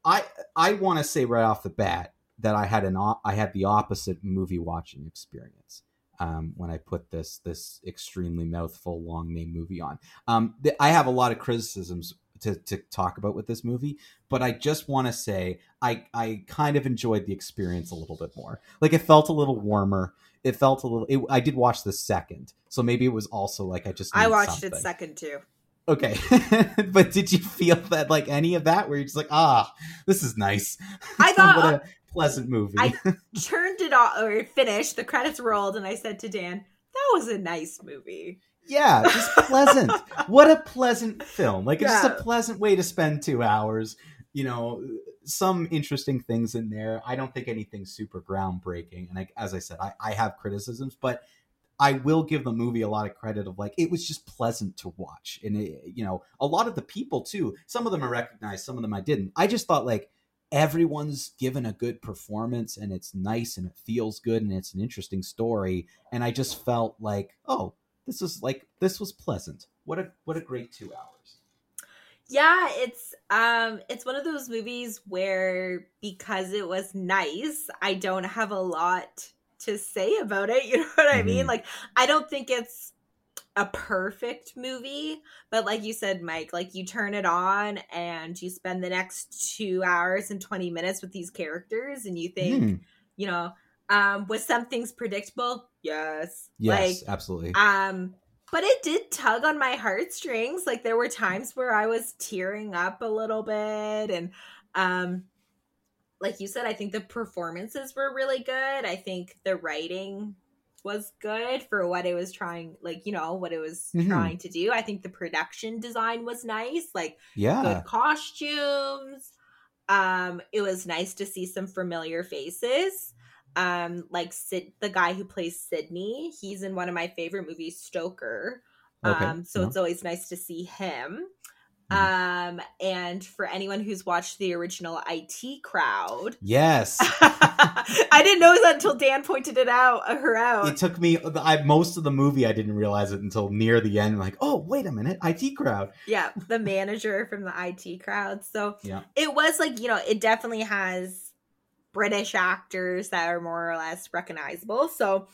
I I want to say right off the bat that I had an I had the opposite movie watching experience. Um, when I put this this extremely mouthful long name movie on, um, th- I have a lot of criticisms to, to talk about with this movie, but I just want to say I I kind of enjoyed the experience a little bit more. Like it felt a little warmer. It felt a little. It, I did watch the second, so maybe it was also like I just. I watched something. it second too. Okay, <laughs> but did you feel that like any of that where you're just like, ah, this is nice. <laughs> I thought- <laughs> what a pleasant movie. I- Turned it off or finished, the credits rolled, and I said to Dan, that was a nice movie. yeah, just pleasant. what a pleasant film. Like it's just a pleasant way to spend two hours. You know, some interesting things in there. I don't think anything super groundbreaking. And I, as I said, I, I have criticisms, but I will give the movie a lot of credit of like it was just pleasant to watch, and it, you know, a lot of the people too. Some of them I recognized, some of them I didn't. I just thought like everyone's given a good performance, and it's nice, and it feels good, and it's an interesting story, and I just felt like, oh, this was like this was pleasant. What a what a great two hours. Yeah, it's um it's one of those movies where because it was nice, I don't have a lot to say about it. <laughs> You know what I mean? Mhm. Like I don't think it's a perfect movie, but like you said, Mike, like you turn it on and you spend the next two hours and 20 minutes with these characters and you think, Hmm. you know, um, was some things predictable? Yes. Yes, Like absolutely. um, but it did tug on my heartstrings. Like there were times where I was tearing up a little bit, and um, like you said, I think the performances were really good. I think the writing was good for what it was trying, like you know what it was Mhm. trying to do. I think the production design was nice, like yeah. good costumes. Um, it was nice to see some familiar faces. um like Sid the guy who plays Sydney. He's in one of my favorite movies, Stoker. Okay, Um so yeah. it's always nice to see him. Mhm. Um and for anyone who's watched the original IT crowd, Yes. <laughs> I didn't know that until Dan pointed it out, uh, her out. it took me I, most of the movie. I didn't realize it until near the end. like, oh, wait a minute, IT crowd. yeah, the manager from the IT crowd. So Yeah. it was like, you know, it definitely has British actors that are more or less recognizable. So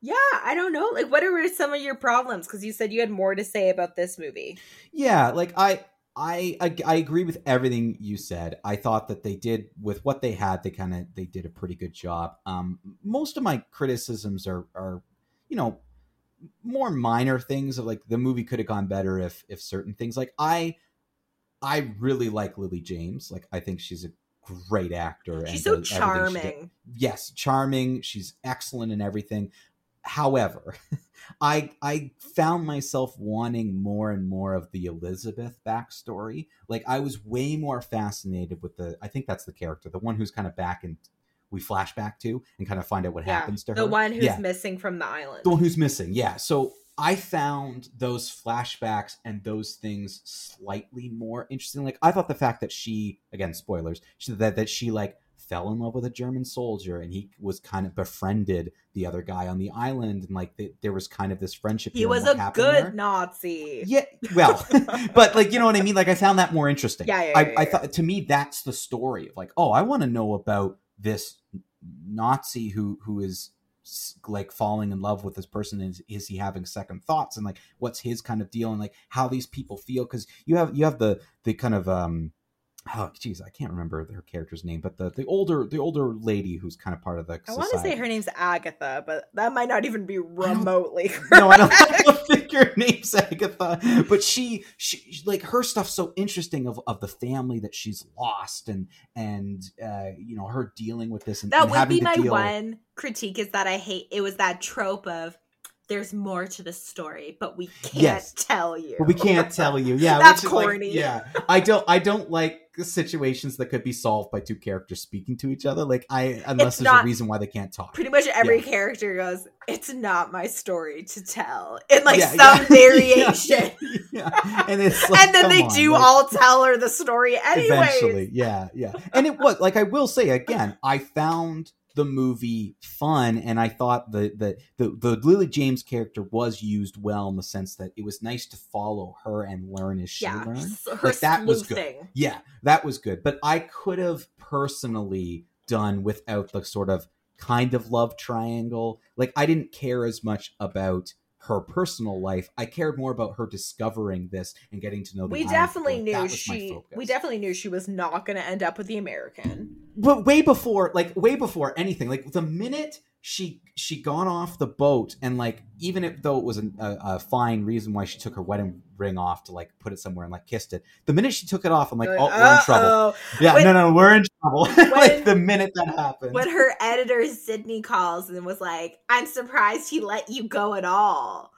yeah, I don't know. Like, what are some of your problems? Because you said you had more to say about this movie. Yeah, like I, I, I, I agree with everything you said. I thought that they did with what they had. They kind of they did a pretty good job. Um, most of my criticisms are are, you know, more minor things of like the movie could have gone better if if certain things like I, I really like Lily James. Like I think she's a great actor. She's and so everything she charming. yes, charming. She's excellent in everything. However, <laughs> I I found myself wanting more and more of the Elizabeth backstory. Like I was way more fascinated with the. I think that's the character, the one who's kind of back and we flash back to and kind of find out what Yeah, happens to her. The one who's Yeah. missing from the island. The one who's missing, yeah. So I found those flashbacks and those things slightly more interesting. Like I thought the fact that she, again, spoilers, that that she like fell in love with a German soldier and he was kind of befriended the other guy on the island and like th- there was kind of this friendship. he was a happened there. good Nazi. Yeah, well, <laughs> <laughs> but like you know what I mean. Like I found that more interesting. Yeah, yeah, I, yeah, I thought to me that's the story of like, oh, I want to know about this Nazi who who is like falling in love with this person. Is is he having second thoughts and like what's his kind of deal and like how these people feel? Because you have you have the the kind of um. Oh, geez, I can't remember her character's name, but the, the older the older lady who's kind of part of the. I want to say her name's Agatha, but that might not even be remotely. <laughs> no, I don't, I don't think her name's Agatha, but she, she, like her stuff's so interesting of, of the family that she's lost and and uh, you know her dealing with this and, that and would be my one critique is that I hate it was that trope of there's more to the story, but we can't Yes. tell you. But we can't tell you. <laughs> Yeah, That's which is like- corny. yeah, I don't. I don't like situations that could be solved by two characters speaking to each other. Like I, unless It's there's not- a reason why they can't talk. Pretty much every Yeah. character goes, "It's not my story to tell," in like Yeah, some yeah. <laughs> variation, and it's <laughs> like, and then they on, do like- all tell her the story anyway. eventually yeah yeah and it was like i will say again i found the movie fun and i thought the the the, the lily james character was used well in the sense that it was nice to follow her and learn as she Yeah, learned Like, that was good. sleuthing. yeah that was good but i could have personally done without the sort of kind of love triangle like i didn't care as much about her personal life i cared more about her discovering this and getting to know the We definitely knew she. We definitely knew she was not going to end up with the American. But way before like way before anything like the minute she she gone off the boat and like even if though it was an, a, a fine reason why she took her wedding ring off to like put it somewhere and like kissed it the minute she took it off i'm like oh we're in trouble. yeah When- no no we're in trouble. <laughs> like the minute that happened. when her editor Sydney calls and was like, "I'm surprised he let you go at all."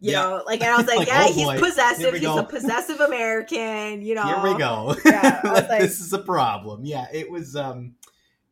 You Yeah. know, like, and I <laughs> was like, Like, "Yeah, oh he's boy, possessive. He's go." a possessive American." You know, here we go <laughs> Yeah, Like, <laughs> like- this is a problem yeah it was um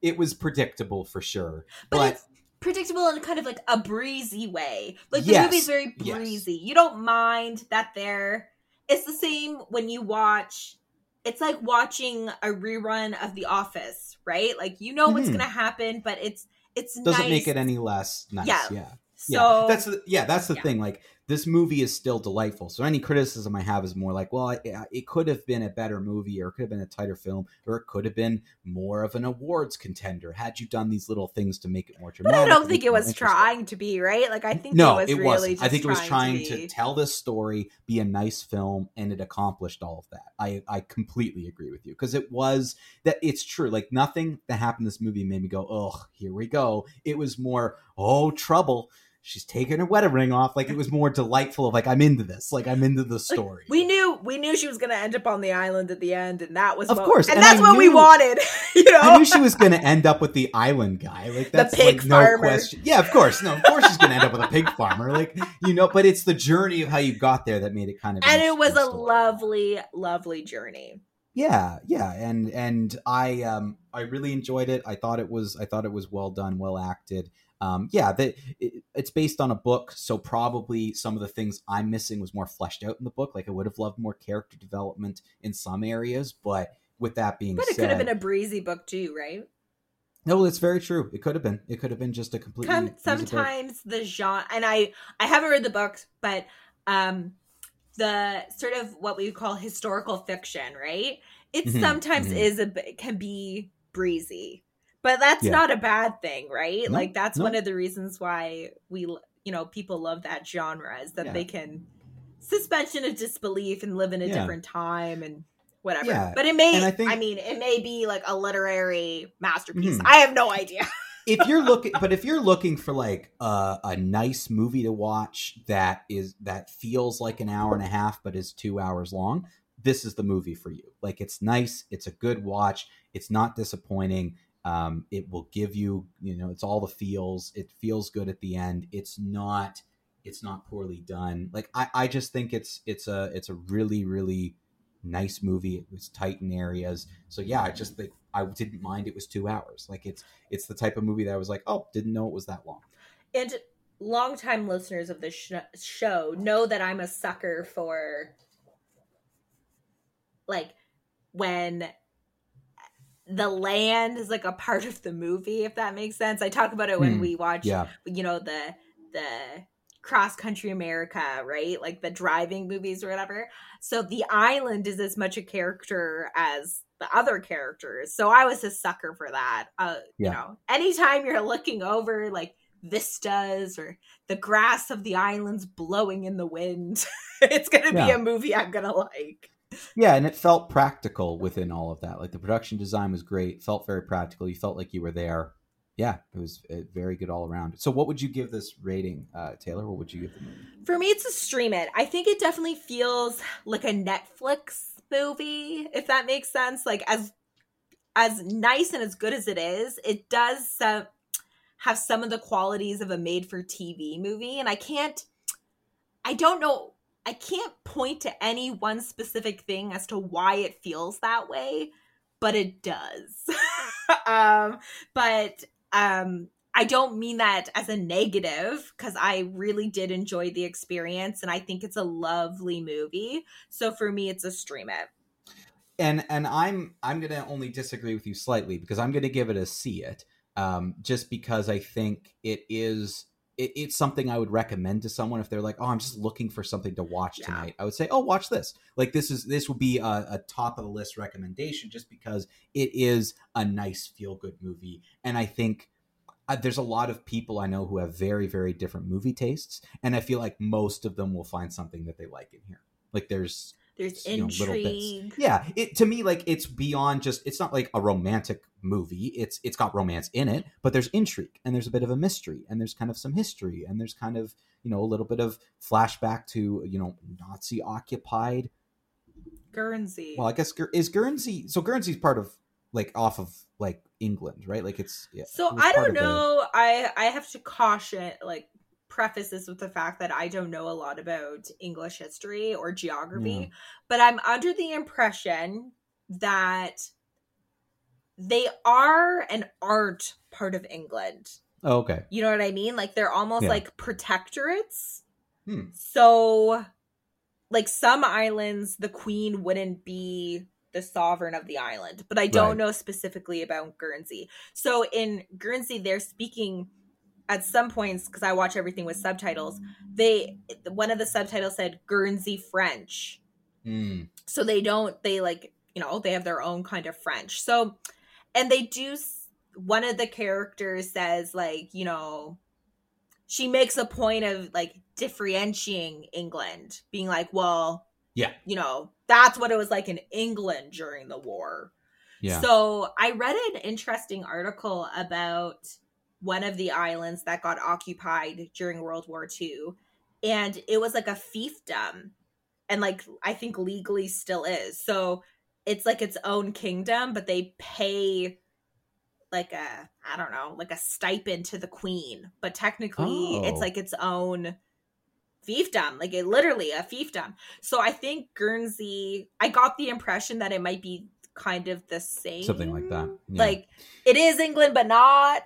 it was predictable for sure But, but, it's predictable in kind of like a breezy way. Like the Yes, movie's very yes. breezy. You don't mind that they're. It's the same when you watch. It's like watching a rerun of The Office, right? Like you know what's Mhm. gonna happen, but it's it's doesn't nice. make it any less nice Yeah. yeah So yeah, that's the, yeah, that's the yeah. thing. Like this movie is still delightful. So any criticism I have is more like, well, it, uh, it could have been a better movie, or it could have been a tighter film, or it could have been more of an awards contender had you done these little things to make it more but dramatic. I don't think it was trying to be right. Like I think No, it was it really wasn't. just I think it was trying to, to, tell this story, be a nice film, and it accomplished all of that. I I completely agree with you because it was that it's true. Like nothing that happened in this movie made me go, oh, here we go. It was more, oh, trouble. She's taking her wedding ring off. Like it was more delightful. Of like I'm into this. Like I'm into the Like, story. we knew we knew she was gonna end up on the island at the end, and that was Of what, course, and, and that's I what we wanted. <laughs> You know, I knew she was going to end up with the island guy. Like that's pig like no question. Yeah, of course. No, of course she's going to end up with a pig farmer. Like you know, but it's the journey of how you got there that made it kind of. and it was a story. lovely, lovely journey. yeah yeah and and i um i really enjoyed it i thought it was i thought it was well done well acted um yeah that it, it's based on a book so probably some of the things i'm missing was more fleshed out in the book like i would have loved more character development in some areas but with that being said, But it said could have been a breezy book too, right? no it's very true it could have been it could have been just a completely Come, sometimes the genre, and I I haven't read the books, but um, the sort of what we would call historical fiction, right? It Mhm, sometimes mhm. is a can be breezy, but that's Yeah. not a bad thing, right? No, like that's no. one of the reasons why we you know people love that genre is that Yeah. they can suspension of disbelief and live in a Yeah. different time and whatever. Yeah, But it may and I mean it may be like a literary masterpiece. Mhm. I have no idea. <laughs> if you're looking but if you're looking for like a, a nice movie to watch that is that feels like an hour and a half but is two hours long this is the movie for you like it's nice it's a good watch it's not disappointing um, it will give you you know it's all the feels. It feels good at the end. It's not it's not poorly done. Like i i just think it's it's a it's a really really nice movie. It was tight in areas. So yeah i just think i didn't mind it was two hours. Like it's it's the type of movie that I was like, oh, didn't know it was that long. And longtime listeners of this sh- show know that I'm a sucker for like when the land is like a part of the movie if that makes sense. I talk about it when Hmm. we watch Yeah, you know the the cross country America, right? Like the driving movies or whatever. So the island is as much a character as the other characters. So I was a sucker for that. Uh, Yeah. you know, anytime you're looking over like vistas or the grass of the islands blowing in the wind, <laughs> it's going to be a movie I'm going to like. Yeah, and it felt practical within all of that. Like the production design was great, felt very practical. You felt like you were there. Yeah, it was uh, very good all around. So, what would you give this rating, uh, Taylor? What would you give the movie? For me, it's a stream it. I think it definitely feels like a Netflix movie, if that makes sense. Like as as nice and as good as it is, it does uh, have some of the qualities of a made for TV movie, and I can't. I don't know. I can't point to any one specific thing as to why it feels that way, but it does. <laughs> um, but um, I don't mean that as a negative because I really did enjoy the experience and I think it's a lovely movie. So for me, it's a stream it. and and I'm I'm gonna only disagree with you slightly because I'm gonna give it a see it, um, just because I think it is it, it's something I would recommend to someone if they're like, oh, I'm just looking for something to watch Yeah. tonight. I would say, oh, watch this. Like this is this would be a, a top of the list recommendation just because it is a nice feel good movie, and I think. Uh, there's a lot of people I know who have very, very different movie tastes, and I feel like most of them will find something that they like in here. Like there's There's you know, little bits. intrigue. yeah it to me like it's beyond just it's not like a romantic movie it's it's got romance in it but there's intrigue and there's a bit of a mystery and there's kind of some history and there's kind of you know a little bit of flashback to you know nazi occupied Guernsey. well i guess is guernsey so guernsey's part of like off of like england right like it's yeah so it I don't of the- know. I I have to caution like preface this with the fact that I don't know a lot about English history or geography, Yeah. but I'm under the impression that they are and aren't part of England. oh, okay You know what I mean? Like they're almost Yeah. like protectorates. Hmm. So like some islands the queen wouldn't be the sovereign of the island, but I don't Right. know specifically about Guernsey. So in Guernsey they're speaking at some points because I watch everything with subtitles. They one of the subtitles said Guernsey French Hmm. so they don't they like you know they have their own kind of french so and they do one of the characters says like you know she makes a point of like differentiating england being like well Yeah. you know that's what it was like in england during the war yeah so I read an interesting article about one of the islands that got occupied during World War II. And it was like a fiefdom. And like I think legally still is. So it's like its own kingdom, but they pay like a I don't know, like a stipend to the queen. But technically Oh. it's like its own fiefdom, like it literally a fiefdom. So I think Guernsey, I got the impression that it might be kind of the same, Something like that, yeah. Like it is England, but not.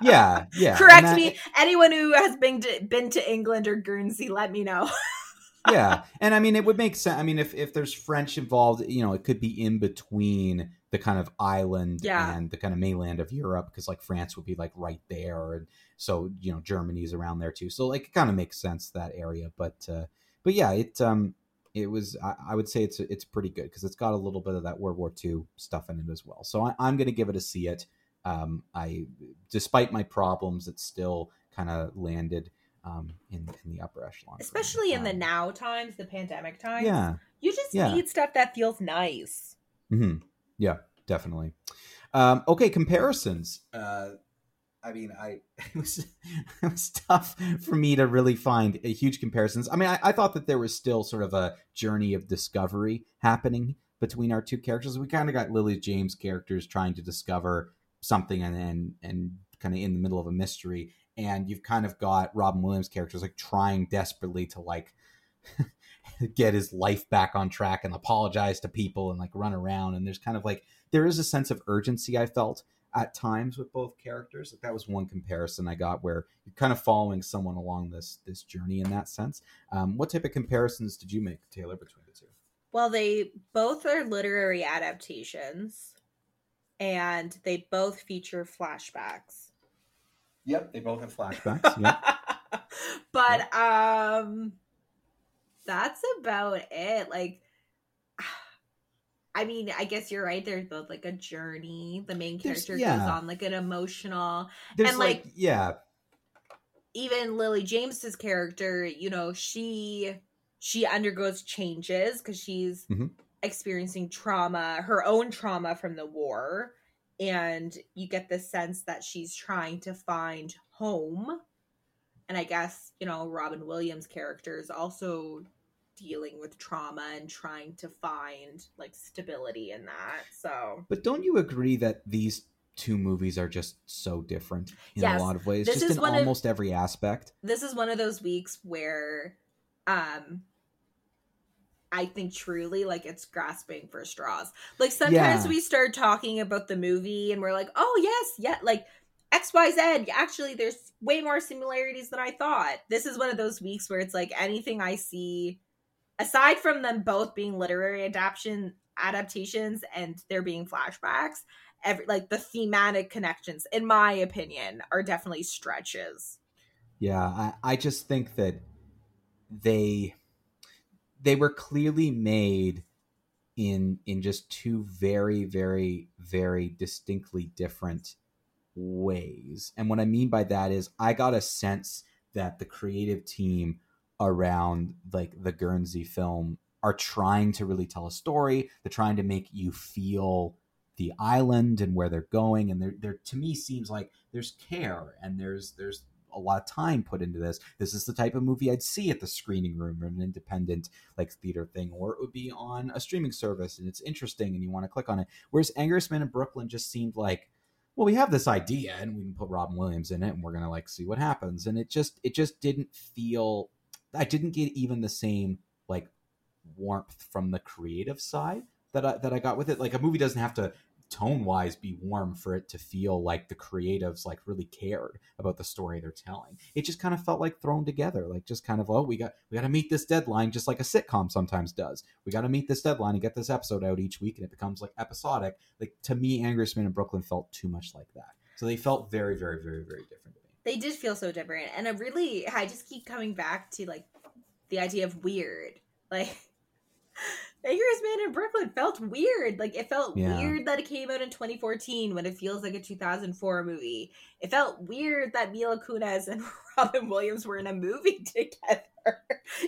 yeah, <laughs> yeah. Correct that- me. Anyone who has been to, been to England or Guernsey, let me know. <laughs> yeah, and I mean, it would make sense. I mean, if if there's French involved, you know, it could be in between the kind of island Yeah. and the kind of mainland of Europe, because like France would be like right there, and so you know Germany's around there too. So like it kind of makes sense that area, but uh, but yeah, it um it was I, I would say it's it's pretty good because it's got a little bit of that World War II stuff in it as well. So I, I'm going to give it a see it. Um, I despite my problems, it still kind of landed um in in the upper echelon. Especially in the Um, now times, the pandemic times. Yeah. You just Yeah. need stuff that feels nice. hmm Yeah, definitely. Um, okay, comparisons. Uh, I mean, I <laughs> it was it was tough for me to really find a huge comparisons. I mean, I, I thought that there was still sort of a journey of discovery happening between our two characters. We kind of got Lily James characters trying to discover something and and and kind of in the middle of a mystery, and you've kind of got Robin Williams characters like trying desperately to like <laughs> get his life back on track and apologize to people and like run around and there's kind of like there is a sense of urgency I felt at times with both characters. Like that was one comparison I got where you're kind of following someone along this this journey in that sense. Um, what type of comparisons did you make, Taylor, between the two? Well, they both are literary adaptations and they both feature flashbacks. Yep, they both have flashbacks. yep. <laughs> but um that's about it. Like I mean, I guess you're right. There's both like a journey. The main character goes on like an emotional There's And, like, like- yeah, even Lily James's character, you know, she she undergoes changes because she's Mhm. experiencing trauma, her own trauma from the war, and you get the sense that she's trying to find home. And I guess, you know, Robin Williams' character is also dealing with trauma and trying to find like stability in that. So but don't you agree that these two movies are just so different in Yes, a lot of ways, this just in one of- almost every aspect? this is one of those weeks where um I think truly like it's grasping for straws. Like sometimes Yeah. we start talking about the movie and we're like, "Oh, yes, yeah, like XYZ, actually there's way more similarities than I thought." This is one of those weeks where it's like anything I see aside from them both being literary adaptation adaptations and there being flashbacks, every like the thematic connections in my opinion are definitely stretches. Yeah, I, I just think that they they were clearly made in in just two very very very distinctly different ways. And what I mean by that is I got a sense that the creative team around like the Guernsey film are trying to really tell a story. They're trying to make you feel the island and where they're going and there there to me seems like there's care and there's there's a lot of time put into this. This is the type of movie I'd see at the screening room or an independent like theater thing, or it would be on a streaming service and it's interesting and you want to click on it. Whereas Angriest Man in Brooklyn just seemed like, well, we have this idea and we can put Robin Williams in it and we're gonna like see what happens. And it just it just didn't feel I didn't get even the same like warmth from the creative side that I that I got with it. Like a movie doesn't have to tone wise be warm for it to feel like the creatives like really cared about the story they're telling. It just kind of felt like thrown together, like just kind of oh we got we got to meet this deadline, just like a sitcom sometimes does. We got to meet this deadline and get this episode out each week, and it becomes like episodic. Like to me, Angriest Man in Brooklyn felt too much like that. So they felt very, very, very, very different. They did feel so different and i really i just keep coming back to like the idea of weird like <laughs> Angriest Man in Brooklyn felt weird. Like it felt Yeah. weird that it came out in 2014 when it feels like a 2004 movie. It felt weird that Mila Kunis and <laughs> Robin Williams were in a movie <laughs> together.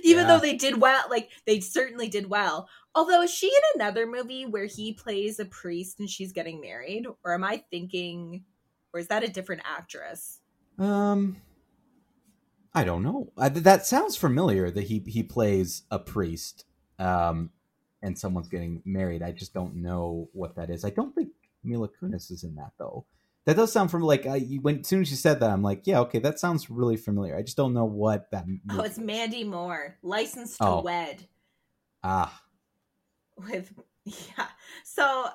Even Yeah. though they did well, like they certainly did well. Although is she in another movie where he plays a priest and she's getting married? Or am I thinking or is that a different actress? Um, I don't know. I, that sounds familiar. That he he plays a priest, um, and someone's getting married. I just don't know what that is. I don't think Mila Kunis is in that though. That does sound from like I, when as soon as you said that, I'm like, yeah, okay, that sounds really familiar. I just don't know what that. Oh, it's Mandy Moore, licensed to Oh. wed Ah, with <laughs> yeah. So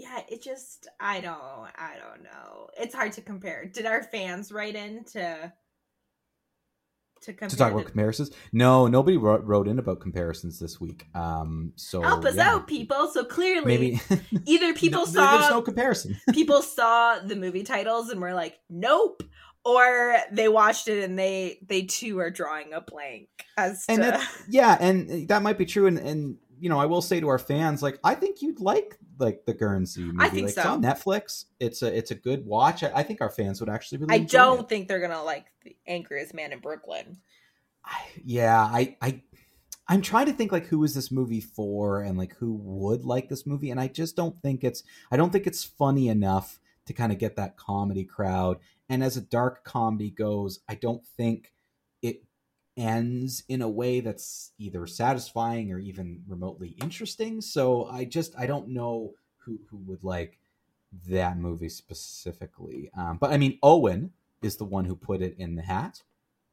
yeah, it just I don't I don't know. It's hard to compare. Did our fans write in to to compare to talk about comparisons. No, nobody wrote, wrote in about comparisons this week. Um, so Help us yeah, out, people. So clearly, Maybe <laughs> either people No, saw There's no comparison. <laughs> people saw the movie titles and were like, "Nope," or they watched it and they they too are drawing a blank as and to. yeah, and that might be true. And and you know, I will say to our fans, like, I think you'd like like the Guernsey movie. I think like, It's so. on Netflix. It's a it's a good watch. I, I think our fans would actually really. I don't it. think they're gonna like the angriest man in Brooklyn. I, yeah, I I I'm trying to think like who is this movie for and like who would like this movie and I just don't think it's I don't think it's funny enough to kind of get that comedy crowd and as a dark comedy goes, I don't think it ends in a way that's either satisfying or even remotely interesting. So I just I don't know who who would like that movie specifically. Um, but I mean Owen is the one who put it in the hat.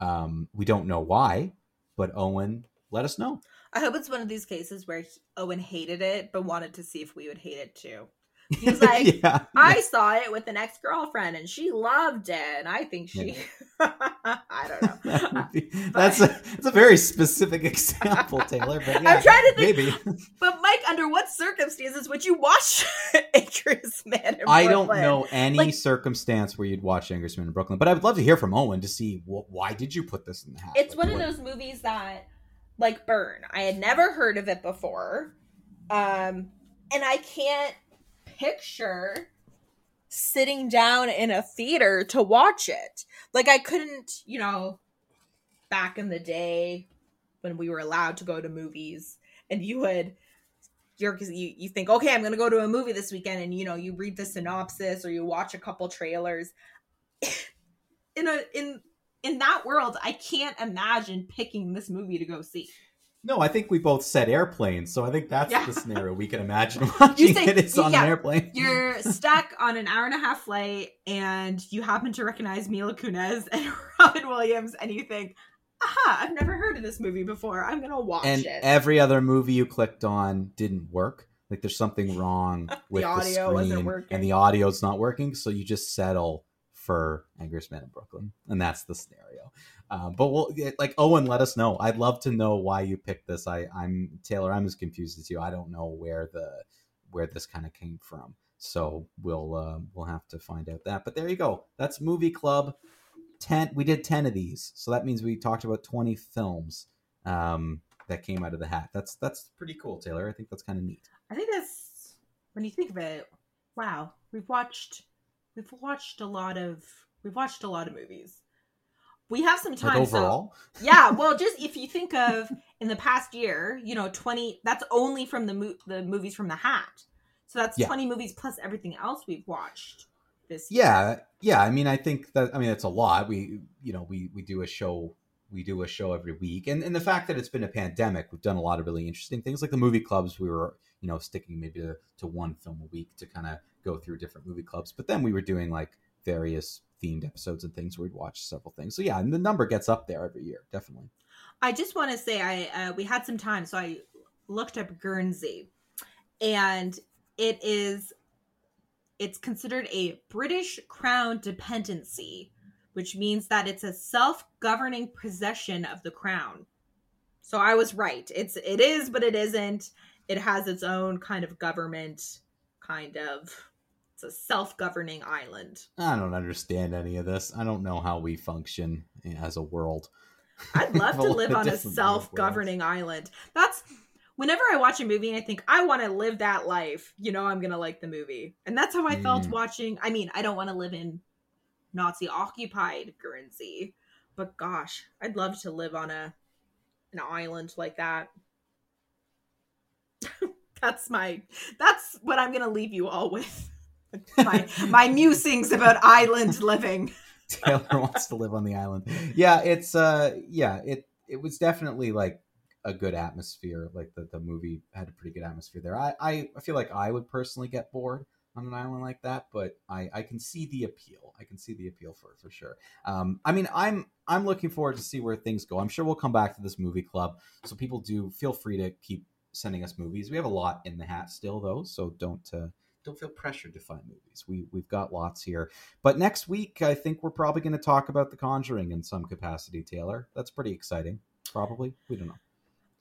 Um, we don't know why, but Owen let us know. I hope it's one of these cases where he- Owen hated it but wanted to see if we would hate it too. He was like, <laughs> yeah, I saw it with an ex girlfriend and she loved it, and I think she. <laughs> I don't know. That would be- <laughs> that's a that's a very specific example, Taylor. But yeah, I'm trying to think. maybe But Mike, under what circumstances would you watch Angriest Man in I don't know any Like- circumstance where you'd watch Angriest Man in Brooklyn, but I would love to hear from Owen to see wh- why did you put this in the hat. It's Like, one of what- those movies that, like, burn. I had never heard of it before, um, and I can't picture sitting down in a theater to watch it. Like, I couldn't, you know, back in the day when we were allowed to go to movies, and you would. You're, because you, you think okay i'm gonna go to a movie this weekend and you know you read the synopsis or you watch a couple trailers <laughs> in a in in that world i can't imagine picking this movie to go see No, I think we both said airplanes, so I think that's Yeah. the scenario we can imagine <laughs> watching say- it. It's on yeah, an airplane. you're <laughs> stuck on an hour and a half flight and you happen to recognize mila kunis and <laughs> robin williams and you think aha i've never heard of this movie before i'm gonna watch and it every other movie you clicked on didn't work. Like there's something wrong with the, audio wasn't screen working. and the audio's not working, so you just settle for Angriest Man in Brooklyn, and that's the scenario. Um, but we'll like Owen, let us know. I'd love to know why you picked this. I, I'm Taylor. I'm as confused as you. I don't know where the where this kind of came from. So we'll uh, we'll have to find out that. But there you go. That's movie club. Ten. We did ten of these, so that means we talked about twenty films um, that came out of the hat. That's that's pretty cool, Taylor. I think that's kind of neat. i think that's when you think of it wow we've watched we've watched a lot of we've watched a lot of movies we have some time Like so- overall, yeah <laughs> well just if you think of in the past year you know 20 that's only from the mo- the movies from the hat so that's Yeah. 20 movies plus everything else we've watched this year. yeah, yeah. I mean, I think that I mean it's a lot. We you know we we do a show we do a show every week, and and the fact that it's been a pandemic, we've done a lot of really interesting things like the movie clubs. We were you know sticking maybe to, to one film a week to kind of go through different movie clubs, but then we were doing like various themed episodes and things where we'd watch several things. So yeah, and the number gets up there every year, definitely. i just want to say i uh, we had some time so i looked up guernsey and it is it's considered a british crown dependency which means that it's a self-governing possession of the crown so i was right it's it is but it isn't it has its own kind of government kind of it's a self-governing island I don't understand any of this. I don't know how we function as a world. I'd love <laughs> to live on a self-governing island. That's whenever I watch a movie and I think I want to live that life, you know I'm going to like the movie. And that's how I felt Mm. watching. I mean, I don't want to live in Nazi occupied Guernsey, but gosh, I'd love to live on a an island like that. <laughs> that's my that's what I'm going to leave you all with. My my musings about island living. <laughs> Taylor wants to live on the island. Yeah, it's uh yeah, it it was definitely like a good atmosphere. Like the, the movie had a pretty good atmosphere there. I, I I feel like I would personally get bored on an island like that, but I, I can see the appeal. I can see the appeal for for sure. Um, I mean, I'm I'm looking forward to see where things go. I'm sure we'll come back to this movie club, so people do feel free to keep sending us movies. We have a lot in the hat still, though, so don't uh, don't feel pressured to find movies. We we've got lots here. But next week, I think we're probably going to talk about The Conjuring in some capacity. Taylor, that's pretty exciting. Probably, we don't know.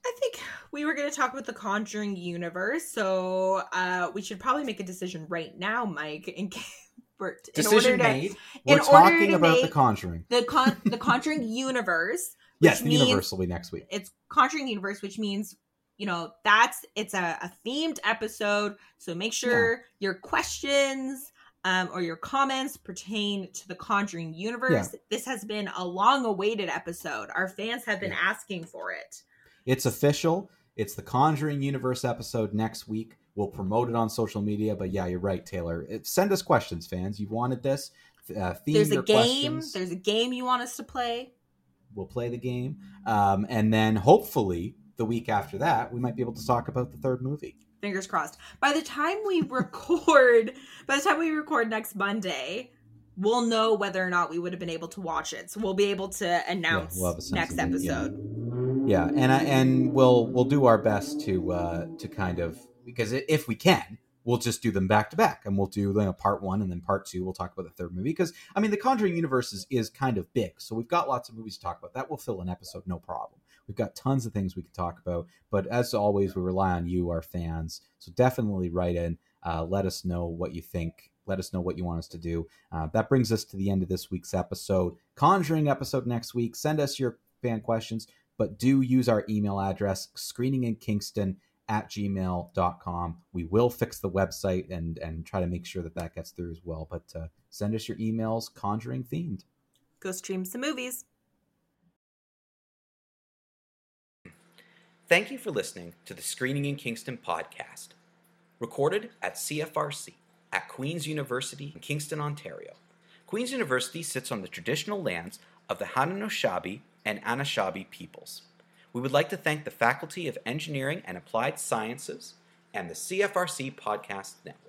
I think we were going to talk about the Conjuring universe, so uh, we should probably make a decision right now, Mike. In, <laughs> in Decision order to, made. We're talking about The Conjuring. the con- the Conjuring <laughs> universe. Yes, the universe will be next week. It's Conjuring universe, which means you know that's it's a, a themed episode. So make sure your questions. Um, or your comments pertain to the Conjuring universe. This has been a long-awaited episode. Our fans have been Yeah. asking for it. It's official. It's the Conjuring Universe episode next week. We'll promote it on social media. But yeah, you're right, Taylor. It, send us questions, fans. You've wanted this. Uh, theme There's a game. questions. There's a game you want us to play. We'll play the game, um, and then hopefully the week after that, we might be able to talk about the third movie. Fingers crossed. By the time we <laughs> record, by the time we record next Monday, we'll know whether or not we would have been able to watch it. So we'll be able to announce we'll a sense next it, yeah. episode. Yeah, and I, and we'll we'll do our best to uh, to kind of because if we can, we'll just do them back to back, and we'll do you know, part one and then part two. We'll talk about the third movie because I mean the Conjuring universe is, is kind of big, so we've got lots of movies to talk about. That will fill an episode, no problem. We've got tons of things we can talk about, but as always, we rely on you, our fans. So definitely write in. Uh, let us know what you think. Let us know what you want us to do. Uh, that brings us to the end of this week's episode. Conjuring episode next week. Send us your fan questions but do use our email address screeninginkingston at gmail.com we will fix the website and and try to make sure that that gets through as well but uh, send us your emails conjuring themed Go stream some movies. Thank you for listening to the Screening in Kingston podcast, recorded at CFRC at Queen's University in Kingston, Ontario. Queen's University sits on the traditional lands of the Haudenosaunee and Anishinaabe peoples. We would like to thank the Faculty of Engineering and Applied Sciences and the CFRC Podcast Network.